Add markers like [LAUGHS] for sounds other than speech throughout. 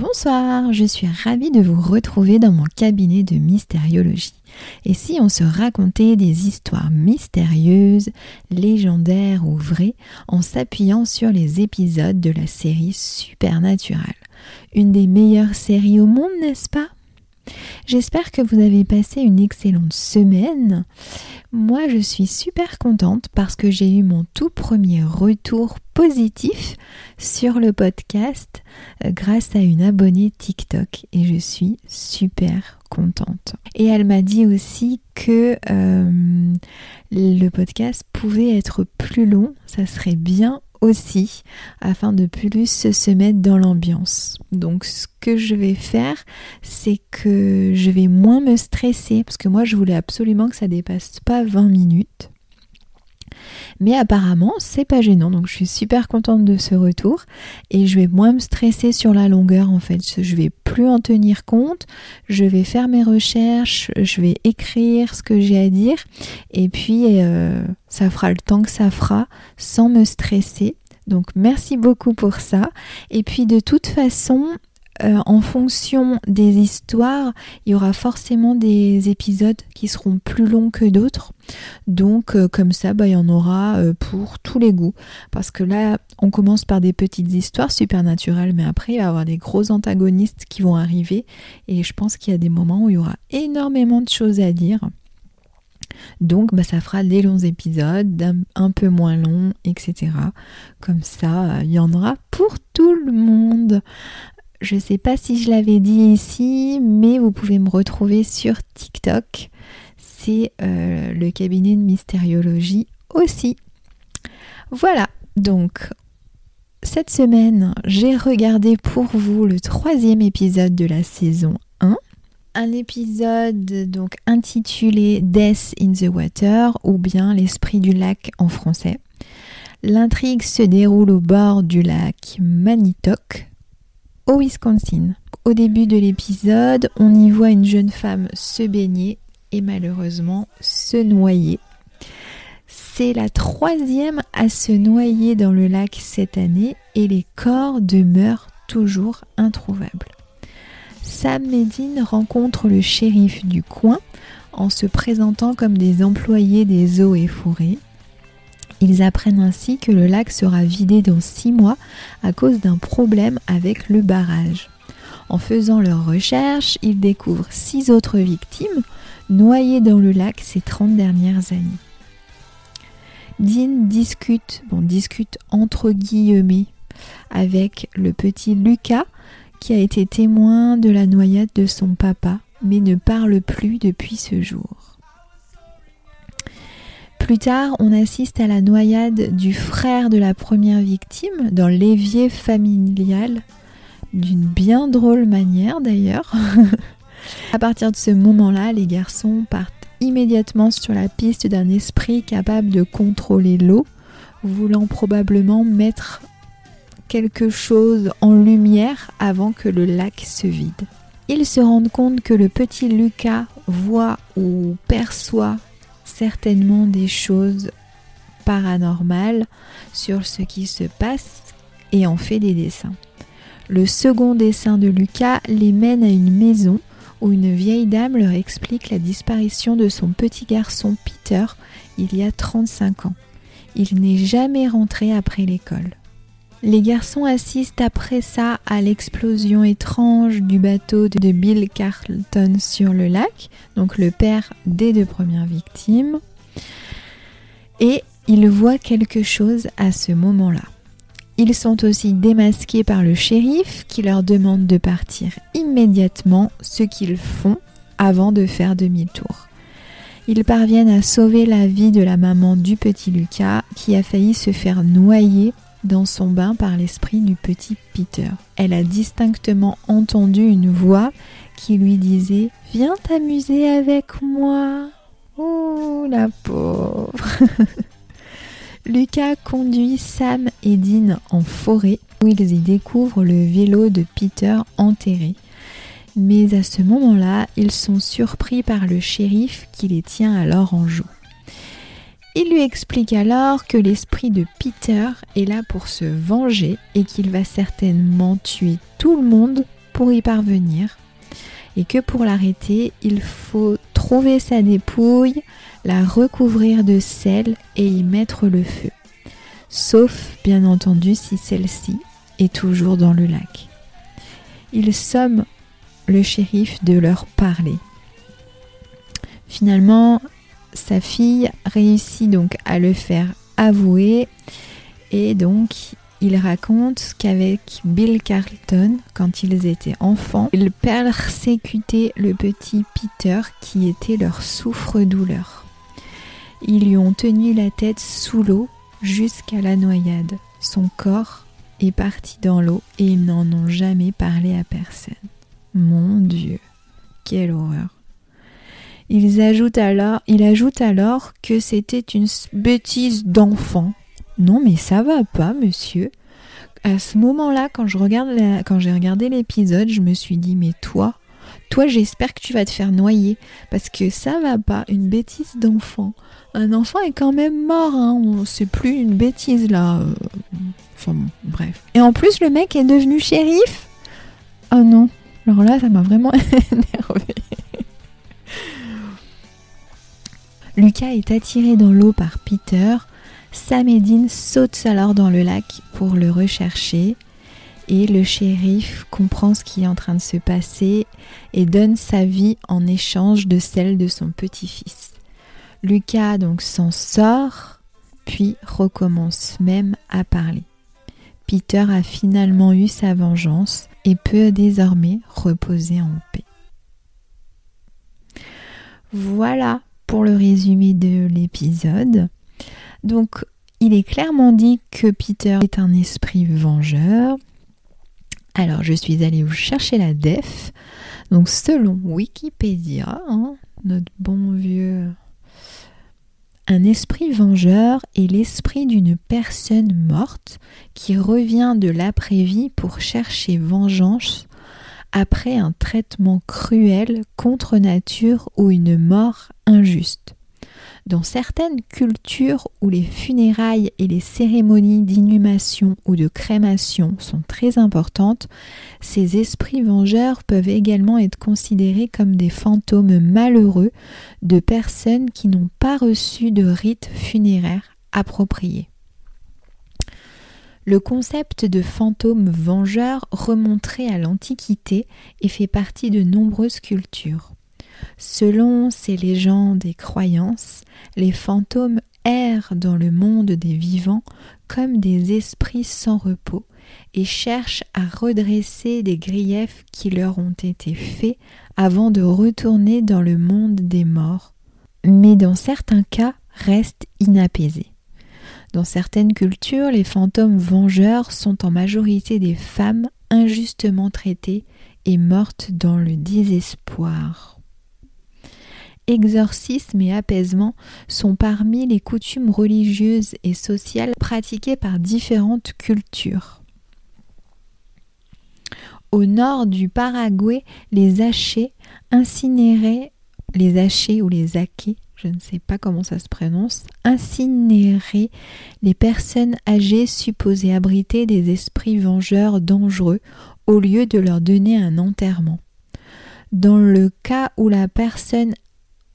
Bonsoir, je suis ravie de vous retrouver dans mon cabinet de mystériologie. Et si on se racontait des histoires mystérieuses, légendaires ou vraies, en s'appuyant sur les épisodes de la série Supernatural Une des meilleures séries au monde, n'est-ce pas? J'espère que vous avez passé une excellente semaine. Moi, je suis super contente parce que j'ai eu mon tout premier retour positif sur le podcast euh, grâce à une abonnée TikTok et je suis super contente. Et elle m'a dit aussi que euh, le podcast pouvait être plus long, ça serait bien aussi afin de plus se mettre dans l'ambiance. Donc ce que je vais faire, c'est que je vais moins me stresser parce que moi je voulais absolument que ça dépasse pas 20 minutes. Mais apparemment, c'est pas gênant, donc je suis super contente de ce retour et je vais moins me stresser sur la longueur en fait. Je vais plus en tenir compte, je vais faire mes recherches, je vais écrire ce que j'ai à dire et puis euh, ça fera le temps que ça fera sans me stresser. Donc merci beaucoup pour ça. Et puis de toute façon, euh, en fonction des histoires, il y aura forcément des épisodes qui seront plus longs que d'autres. Donc euh, comme ça, bah, il y en aura euh, pour tous les goûts. Parce que là, on commence par des petites histoires supernaturelles, mais après, il va y avoir des gros antagonistes qui vont arriver. Et je pense qu'il y a des moments où il y aura énormément de choses à dire. Donc bah, ça fera des longs épisodes, un, peu moins longs, etc. Comme ça, il y en aura pour tout le monde. Je ne sais pas si je l'avais dit ici, mais vous pouvez me retrouver sur TikTok. C'est euh, le cabinet de mystériologie aussi. Voilà, donc cette semaine, j'ai regardé pour vous le troisième épisode de la saison 1. Un épisode donc intitulé Death in the Water ou bien L'esprit du lac en français. L'intrigue se déroule au bord du lac Manitok, au Wisconsin. Au début de l'épisode, on y voit une jeune femme se baigner et malheureusement se noyer. C'est la troisième à se noyer dans le lac cette année et les corps demeurent toujours introuvables. Sam Medine rencontre le shérif du coin en se présentant comme des employés des eaux et forêts ils apprennent ainsi que le lac sera vidé dans six mois à cause d'un problème avec le barrage. En faisant leurs recherches, ils découvrent six autres victimes noyées dans le lac ces 30 dernières années. Dean discute, bon, discute entre guillemets avec le petit Lucas qui a été témoin de la noyade de son papa mais ne parle plus depuis ce jour. Plus tard, on assiste à la noyade du frère de la première victime dans l'évier familial, d'une bien drôle manière d'ailleurs. [LAUGHS] à partir de ce moment-là, les garçons partent immédiatement sur la piste d'un esprit capable de contrôler l'eau, voulant probablement mettre quelque chose en lumière avant que le lac se vide. Ils se rendent compte que le petit Lucas voit ou perçoit certainement des choses paranormales sur ce qui se passe et en fait des dessins. Le second dessin de Lucas les mène à une maison où une vieille dame leur explique la disparition de son petit garçon Peter il y a 35 ans. Il n'est jamais rentré après l'école. Les garçons assistent après ça à l'explosion étrange du bateau de Bill Carlton sur le lac, donc le père des deux premières victimes. Et ils voient quelque chose à ce moment-là. Ils sont aussi démasqués par le shérif qui leur demande de partir immédiatement, ce qu'ils font avant de faire demi-tour. Ils parviennent à sauver la vie de la maman du petit Lucas qui a failli se faire noyer dans son bain par l'esprit du petit Peter. Elle a distinctement entendu une voix qui lui disait Viens t'amuser avec moi. Oh la pauvre. [LAUGHS] Lucas conduit Sam et Dean en forêt où ils y découvrent le vélo de Peter enterré. Mais à ce moment-là, ils sont surpris par le shérif qui les tient alors en joue. Il lui explique alors que l'esprit de Peter est là pour se venger et qu'il va certainement tuer tout le monde pour y parvenir et que pour l'arrêter, il faut trouver sa dépouille, la recouvrir de sel et y mettre le feu. Sauf bien entendu si celle-ci est toujours dans le lac. Il somme le shérif de leur parler. Finalement, sa fille réussit donc à le faire avouer et donc il raconte qu'avec Bill Carlton, quand ils étaient enfants, ils persécutaient le petit Peter qui était leur souffre-douleur. Ils lui ont tenu la tête sous l'eau jusqu'à la noyade. Son corps est parti dans l'eau et ils n'en ont jamais parlé à personne. Mon Dieu, quelle horreur. Il ajoute alors que c'était une bêtise d'enfant non, mais ça va pas, monsieur. À ce moment-là, quand j'ai regardé l'épisode, je me suis dit, mais toi, toi, j'espère que tu vas te faire noyer parce que ça va pas. Une bêtise d'enfant. Un enfant est quand même mort. Hein. C'est plus une bêtise là. Euh, enfin bref. Et en plus, le mec est devenu shérif. Oh non. Alors là, ça m'a vraiment [LAUGHS] énervé. Lucas est attiré dans l'eau par Peter Samedine saute alors dans le lac pour le rechercher et le shérif comprend ce qui est en train de se passer et donne sa vie en échange de celle de son petit-fils. Lucas donc s'en sort puis recommence même à parler. Peter a finalement eu sa vengeance et peut désormais reposer en paix. Voilà pour le résumé de l'épisode. Donc, il est clairement dit que Peter est un esprit vengeur. Alors, je suis allée vous chercher la def. Donc, selon Wikipédia, hein, notre bon vieux. Un esprit vengeur est l'esprit d'une personne morte qui revient de l'après-vie pour chercher vengeance après un traitement cruel contre nature ou une mort injuste. Dans certaines cultures où les funérailles et les cérémonies d'inhumation ou de crémation sont très importantes, ces esprits vengeurs peuvent également être considérés comme des fantômes malheureux de personnes qui n'ont pas reçu de rite funéraire approprié. Le concept de fantôme vengeur remonterait à l'Antiquité et fait partie de nombreuses cultures. Selon ces légendes et croyances, les fantômes errent dans le monde des vivants comme des esprits sans repos et cherchent à redresser des griefs qui leur ont été faits avant de retourner dans le monde des morts, mais dans certains cas restent inapaisés. Dans certaines cultures, les fantômes vengeurs sont en majorité des femmes injustement traitées et mortes dans le désespoir exorcisme et apaisement sont parmi les coutumes religieuses et sociales pratiquées par différentes cultures. Au nord du Paraguay, les Hachés incinéraient les Hachés ou les Aqués, je ne sais pas comment ça se prononce, incinéraient les personnes âgées supposées abriter des esprits vengeurs dangereux au lieu de leur donner un enterrement. Dans le cas où la personne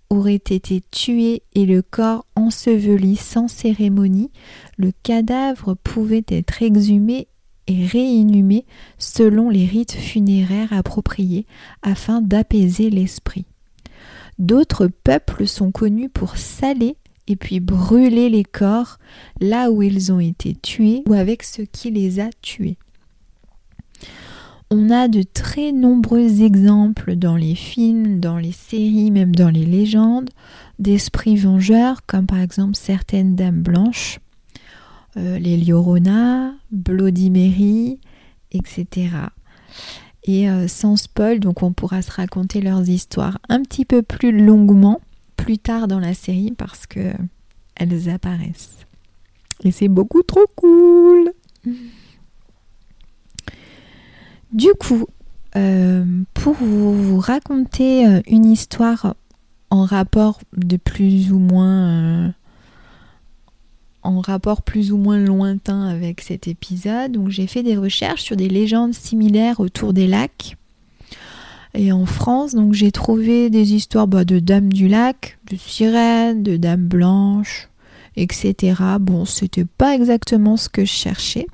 aurait été tué et le corps enseveli sans cérémonie, le cadavre pouvait être exhumé et réinhumé selon les rites funéraires appropriés afin d'apaiser l'esprit. D'autres peuples sont connus pour saler et puis brûler les corps là où ils ont été tués ou avec ce qui les a tués. On a de très nombreux exemples dans les films, dans les séries, même dans les légendes, d'esprits vengeurs, comme par exemple certaines dames blanches, euh, les Llorona, Bloody Mary, etc. Et euh, sans spoil, donc on pourra se raconter leurs histoires un petit peu plus longuement plus tard dans la série parce que elles apparaissent. Et c'est beaucoup trop cool. Du coup, euh, pour vous raconter euh, une histoire en rapport de plus ou moins rapport plus ou moins lointain avec cet épisode, donc j'ai fait des recherches sur des légendes similaires autour des lacs. Et en France, donc j'ai trouvé des histoires bah, de dames du lac, de sirènes, de dames blanches, etc. Bon, c'était pas exactement ce que je cherchais.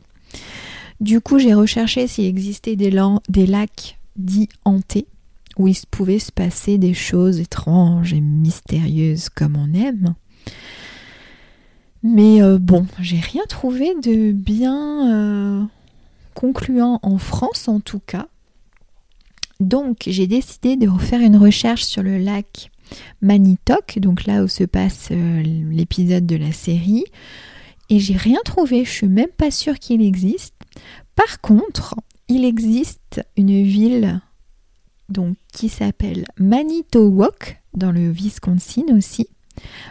Du coup, j'ai recherché s'il existait des, des lacs dits hantés, où il pouvait se passer des choses étranges et mystérieuses comme on aime. Mais euh, bon, j'ai rien trouvé de bien euh, concluant en France en tout cas. Donc j'ai décidé de refaire une recherche sur le lac Manitok, donc là où se passe euh, l'épisode de la série. Et j'ai rien trouvé, je suis même pas sûre qu'il existe. Par contre, il existe une ville donc, qui s'appelle Manitowoc, dans le Wisconsin aussi,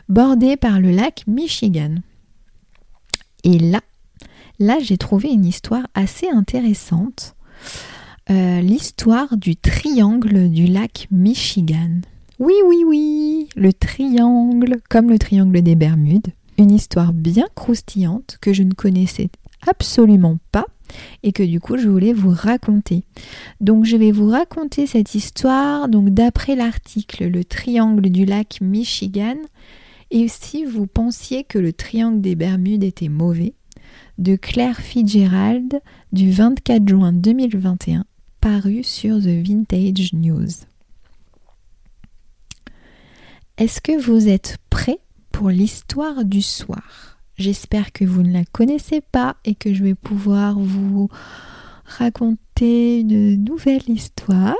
bordée par le lac Michigan. Et là, là j'ai trouvé une histoire assez intéressante. Euh, l'histoire du triangle du lac Michigan. Oui, oui, oui, le triangle, comme le triangle des Bermudes. Une histoire bien croustillante que je ne connaissais absolument pas et que du coup je voulais vous raconter. Donc je vais vous raconter cette histoire donc d'après l'article Le triangle du lac Michigan et si vous pensiez que le triangle des Bermudes était mauvais de Claire Fitzgerald du 24 juin 2021 paru sur The Vintage News. Est-ce que vous êtes prêts pour l'histoire du soir? J'espère que vous ne la connaissez pas et que je vais pouvoir vous raconter une nouvelle histoire.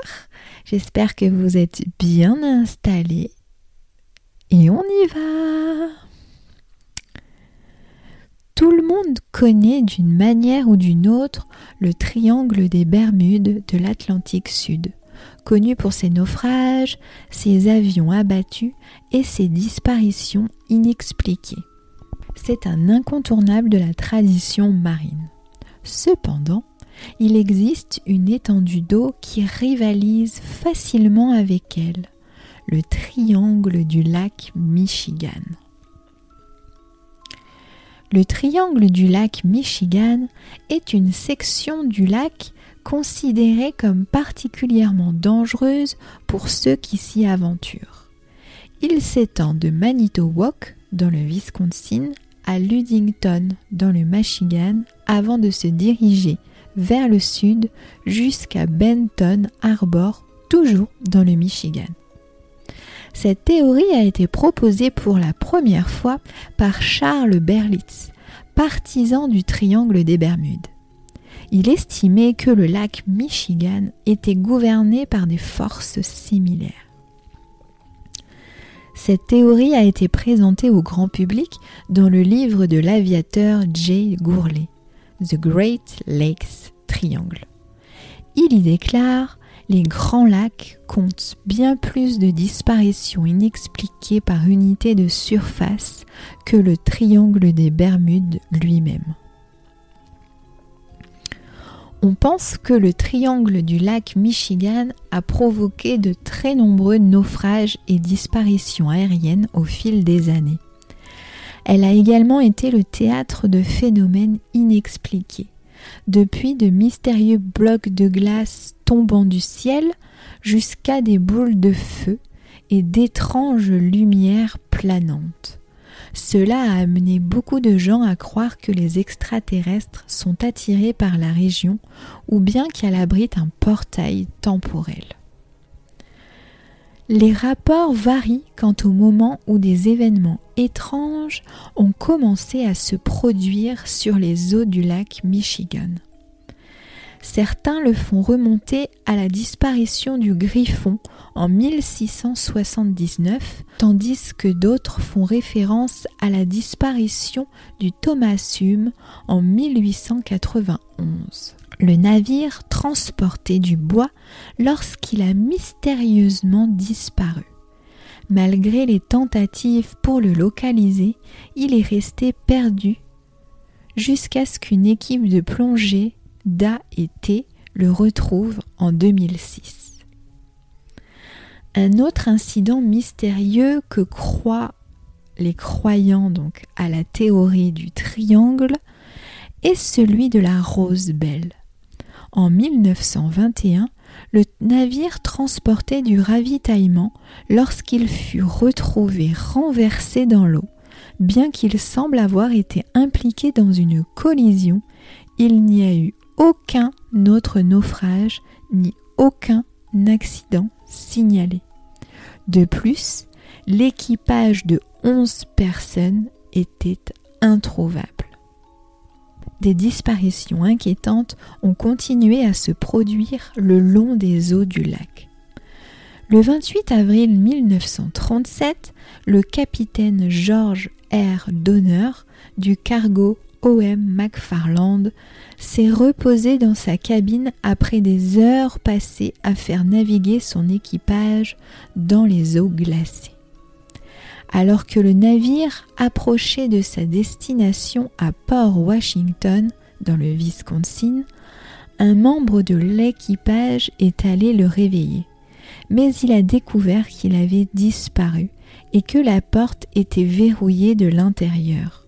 J'espère que vous êtes bien installés. Et on y va Tout le monde connaît d'une manière ou d'une autre le triangle des Bermudes de l'Atlantique Sud, connu pour ses naufrages, ses avions abattus et ses disparitions inexpliquées c'est un incontournable de la tradition marine. Cependant, il existe une étendue d'eau qui rivalise facilement avec elle, le triangle du lac Michigan. Le triangle du lac Michigan est une section du lac considérée comme particulièrement dangereuse pour ceux qui s'y aventurent. Il s'étend de Manitowoc, dans le Wisconsin, à Ludington dans le Michigan avant de se diriger vers le sud jusqu'à Benton Harbor, toujours dans le Michigan. Cette théorie a été proposée pour la première fois par Charles Berlitz, partisan du triangle des Bermudes. Il estimait que le lac Michigan était gouverné par des forces similaires. Cette théorie a été présentée au grand public dans le livre de l'aviateur Jay Gourley, The Great Lakes Triangle. Il y déclare les grands lacs comptent bien plus de disparitions inexpliquées par unité de surface que le triangle des Bermudes lui-même. On pense que le triangle du lac Michigan a provoqué de très nombreux naufrages et disparitions aériennes au fil des années. Elle a également été le théâtre de phénomènes inexpliqués, depuis de mystérieux blocs de glace tombant du ciel jusqu'à des boules de feu et d'étranges lumières planantes. Cela a amené beaucoup de gens à croire que les extraterrestres sont attirés par la région ou bien qu'elle abrite un portail temporel. Les rapports varient quant au moment où des événements étranges ont commencé à se produire sur les eaux du lac Michigan. Certains le font remonter à la disparition du griffon en 1679, tandis que d'autres font référence à la disparition du Thomas Hume en 1891. Le navire transportait du bois lorsqu'il a mystérieusement disparu. Malgré les tentatives pour le localiser, il est resté perdu jusqu'à ce qu'une équipe de plongée Da et T le retrouve en 2006. Un autre incident mystérieux que croient les croyants donc à la théorie du triangle est celui de la rose belle. En 1921, le navire transportait du ravitaillement lorsqu'il fut retrouvé renversé dans l'eau. Bien qu'il semble avoir été impliqué dans une collision, il n'y a eu aucun autre naufrage ni aucun accident signalé. De plus, l'équipage de 11 personnes était introuvable. Des disparitions inquiétantes ont continué à se produire le long des eaux du lac. Le 28 avril 1937, le capitaine George R. Donner du cargo O.M. McFarland s'est reposé dans sa cabine après des heures passées à faire naviguer son équipage dans les eaux glacées. Alors que le navire approchait de sa destination à Port Washington, dans le Wisconsin, un membre de l'équipage est allé le réveiller. Mais il a découvert qu'il avait disparu et que la porte était verrouillée de l'intérieur.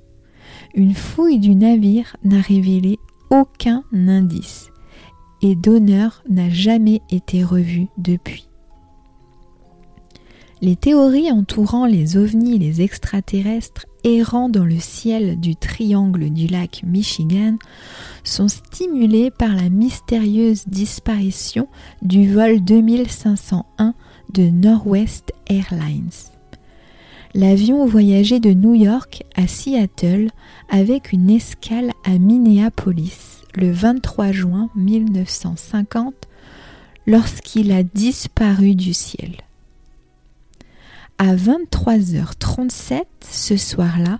Une fouille du navire n'a révélé aucun indice et Donner n'a jamais été revu depuis. Les théories entourant les ovnis et les extraterrestres errant dans le ciel du triangle du lac Michigan sont stimulées par la mystérieuse disparition du vol 2501 de Northwest Airlines. L'avion voyageait de New York à Seattle avec une escale à Minneapolis le 23 juin 1950 lorsqu'il a disparu du ciel. À 23h37 ce soir-là,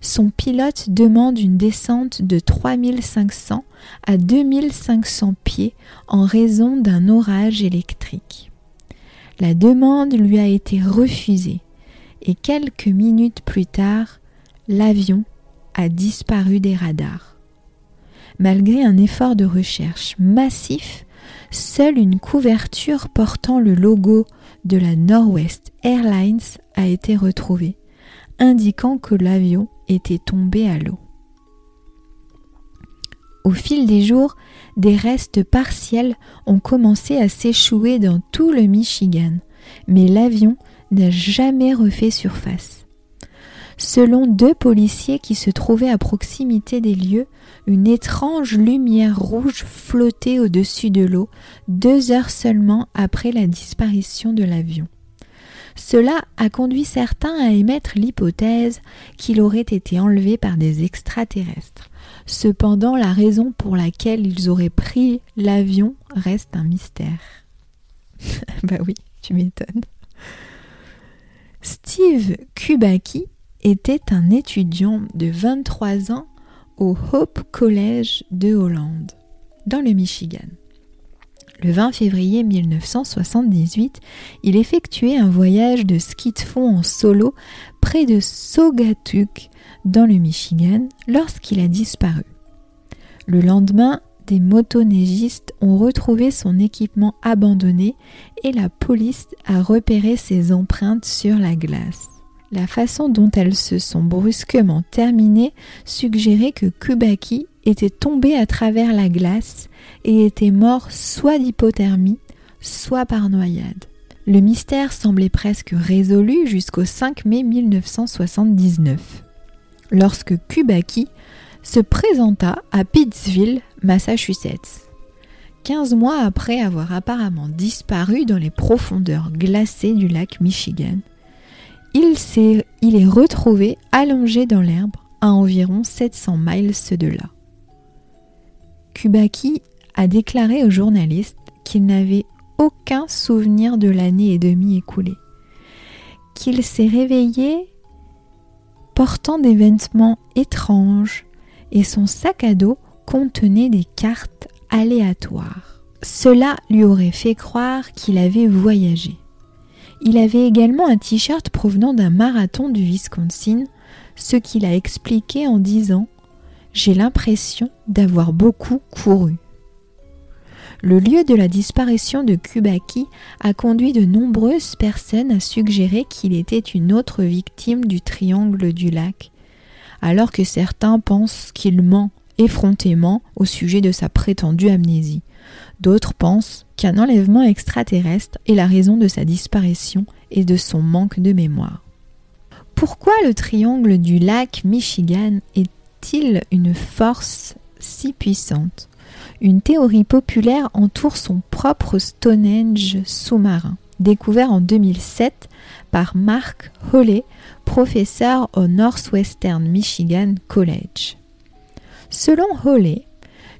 son pilote demande une descente de 3500 à 2500 pieds en raison d'un orage électrique. La demande lui a été refusée et quelques minutes plus tard, l'avion a disparu des radars. Malgré un effort de recherche massif, seule une couverture portant le logo de la Northwest Airlines a été retrouvée, indiquant que l'avion était tombé à l'eau. Au fil des jours, des restes partiels ont commencé à s'échouer dans tout le Michigan, mais l'avion n'a jamais refait surface. Selon deux policiers qui se trouvaient à proximité des lieux, une étrange lumière rouge flottait au-dessus de l'eau deux heures seulement après la disparition de l'avion. Cela a conduit certains à émettre l'hypothèse qu'il aurait été enlevé par des extraterrestres. Cependant, la raison pour laquelle ils auraient pris l'avion reste un mystère. [LAUGHS] bah oui, tu m'étonnes. Steve Kubaki était un étudiant de 23 ans au Hope College de Hollande, dans le Michigan. Le 20 février 1978, il effectuait un voyage de ski de fond en solo près de Saugatuk, dans le Michigan, lorsqu'il a disparu. Le lendemain, des motoneigistes ont retrouvé son équipement abandonné et la police a repéré ses empreintes sur la glace. La façon dont elles se sont brusquement terminées suggérait que Kubaki était tombé à travers la glace et était mort soit d'hypothermie, soit par noyade. Le mystère semblait presque résolu jusqu'au 5 mai 1979, lorsque Kubaki se présenta à Pittsville, Massachusetts. Quinze mois après avoir apparemment disparu dans les profondeurs glacées du lac Michigan, il est retrouvé allongé dans l'herbe à environ 700 miles de là. Kubaki a déclaré aux journalistes qu'il n'avait aucun souvenir de l'année et demie écoulée, qu'il s'est réveillé portant des vêtements étranges et son sac à dos contenait des cartes aléatoires. Cela lui aurait fait croire qu'il avait voyagé. Il avait également un t-shirt provenant d'un marathon du Wisconsin, ce qu'il a expliqué en disant J'ai l'impression d'avoir beaucoup couru. Le lieu de la disparition de Kubaki a conduit de nombreuses personnes à suggérer qu'il était une autre victime du triangle du lac, alors que certains pensent qu'il ment effrontément au sujet de sa prétendue amnésie. D'autres pensent qu'un enlèvement extraterrestre est la raison de sa disparition et de son manque de mémoire. Pourquoi le triangle du lac Michigan est-il une force si puissante? Une théorie populaire entoure son propre Stonehenge sous-marin, découvert en 2007 par Mark Holley, professeur au Northwestern Michigan College. Selon Holley,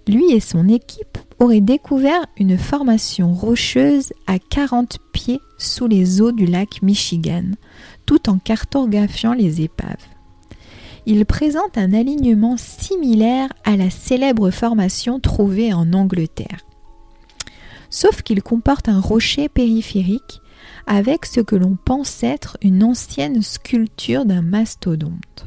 lui et son équipe auraient découvert une formation rocheuse à 40 pieds sous les eaux du lac Michigan, tout en cartographiant les épaves. Il présente un alignement similaire à la célèbre formation trouvée en Angleterre. Sauf qu'il comporte un rocher périphérique avec ce que l'on pense être une ancienne sculpture d'un mastodonte.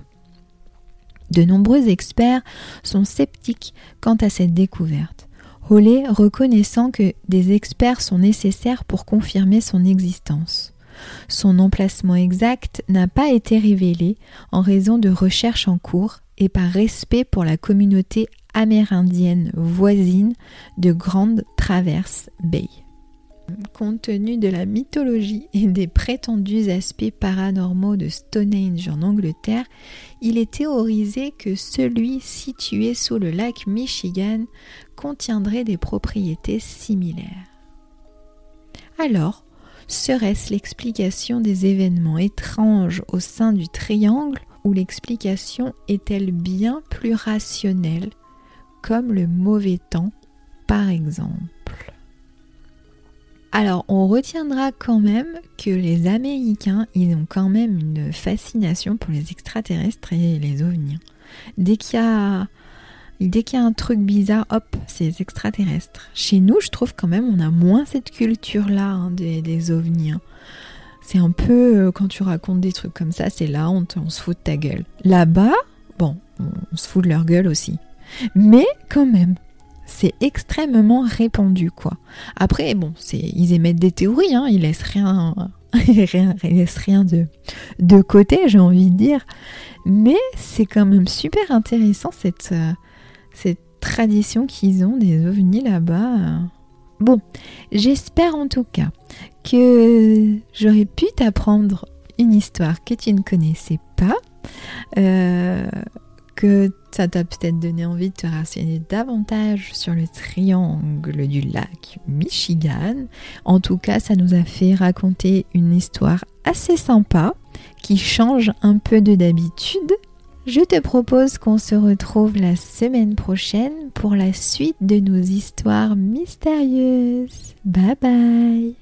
De nombreux experts sont sceptiques quant à cette découverte, Hollet reconnaissant que des experts sont nécessaires pour confirmer son existence. Son emplacement exact n'a pas été révélé en raison de recherches en cours et par respect pour la communauté amérindienne voisine de Grande Traverse Bay. Compte tenu de la mythologie et des prétendus aspects paranormaux de Stonehenge en Angleterre, il est théorisé que celui situé sous le lac Michigan contiendrait des propriétés similaires. Alors, serait-ce l'explication des événements étranges au sein du triangle ou l'explication est-elle bien plus rationnelle, comme le mauvais temps par exemple? Alors, on retiendra quand même que les Américains, ils ont quand même une fascination pour les extraterrestres et les ovnis. Dès qu'il y a, y a un truc bizarre, hop, c'est les extraterrestres. Chez nous, je trouve quand même, on a moins cette culture-là hein, des, ovnis. Hein. C'est un peu, euh, quand tu racontes des trucs comme ça, c'est là, on, on se fout de ta gueule. Là-bas, bon, on se fout de leur gueule aussi. Mais quand même, c'est extrêmement répandu quoi. Après bon, ils émettent des théories, hein, ils laissent rien, [LAUGHS] rien, laissent rien de, de côté, j'ai envie de dire. Mais c'est quand même super intéressant cette, euh, cette tradition qu'ils ont des ovnis là-bas. Bon, j'espère en tout cas que j'aurais pu t'apprendre une histoire que tu ne connaissais pas. Euh, que ça t'a peut-être donné envie de te renseigner davantage sur le triangle du lac Michigan. En tout cas, ça nous a fait raconter une histoire assez sympa qui change un peu de d'habitude. Je te propose qu'on se retrouve la semaine prochaine pour la suite de nos histoires mystérieuses. Bye bye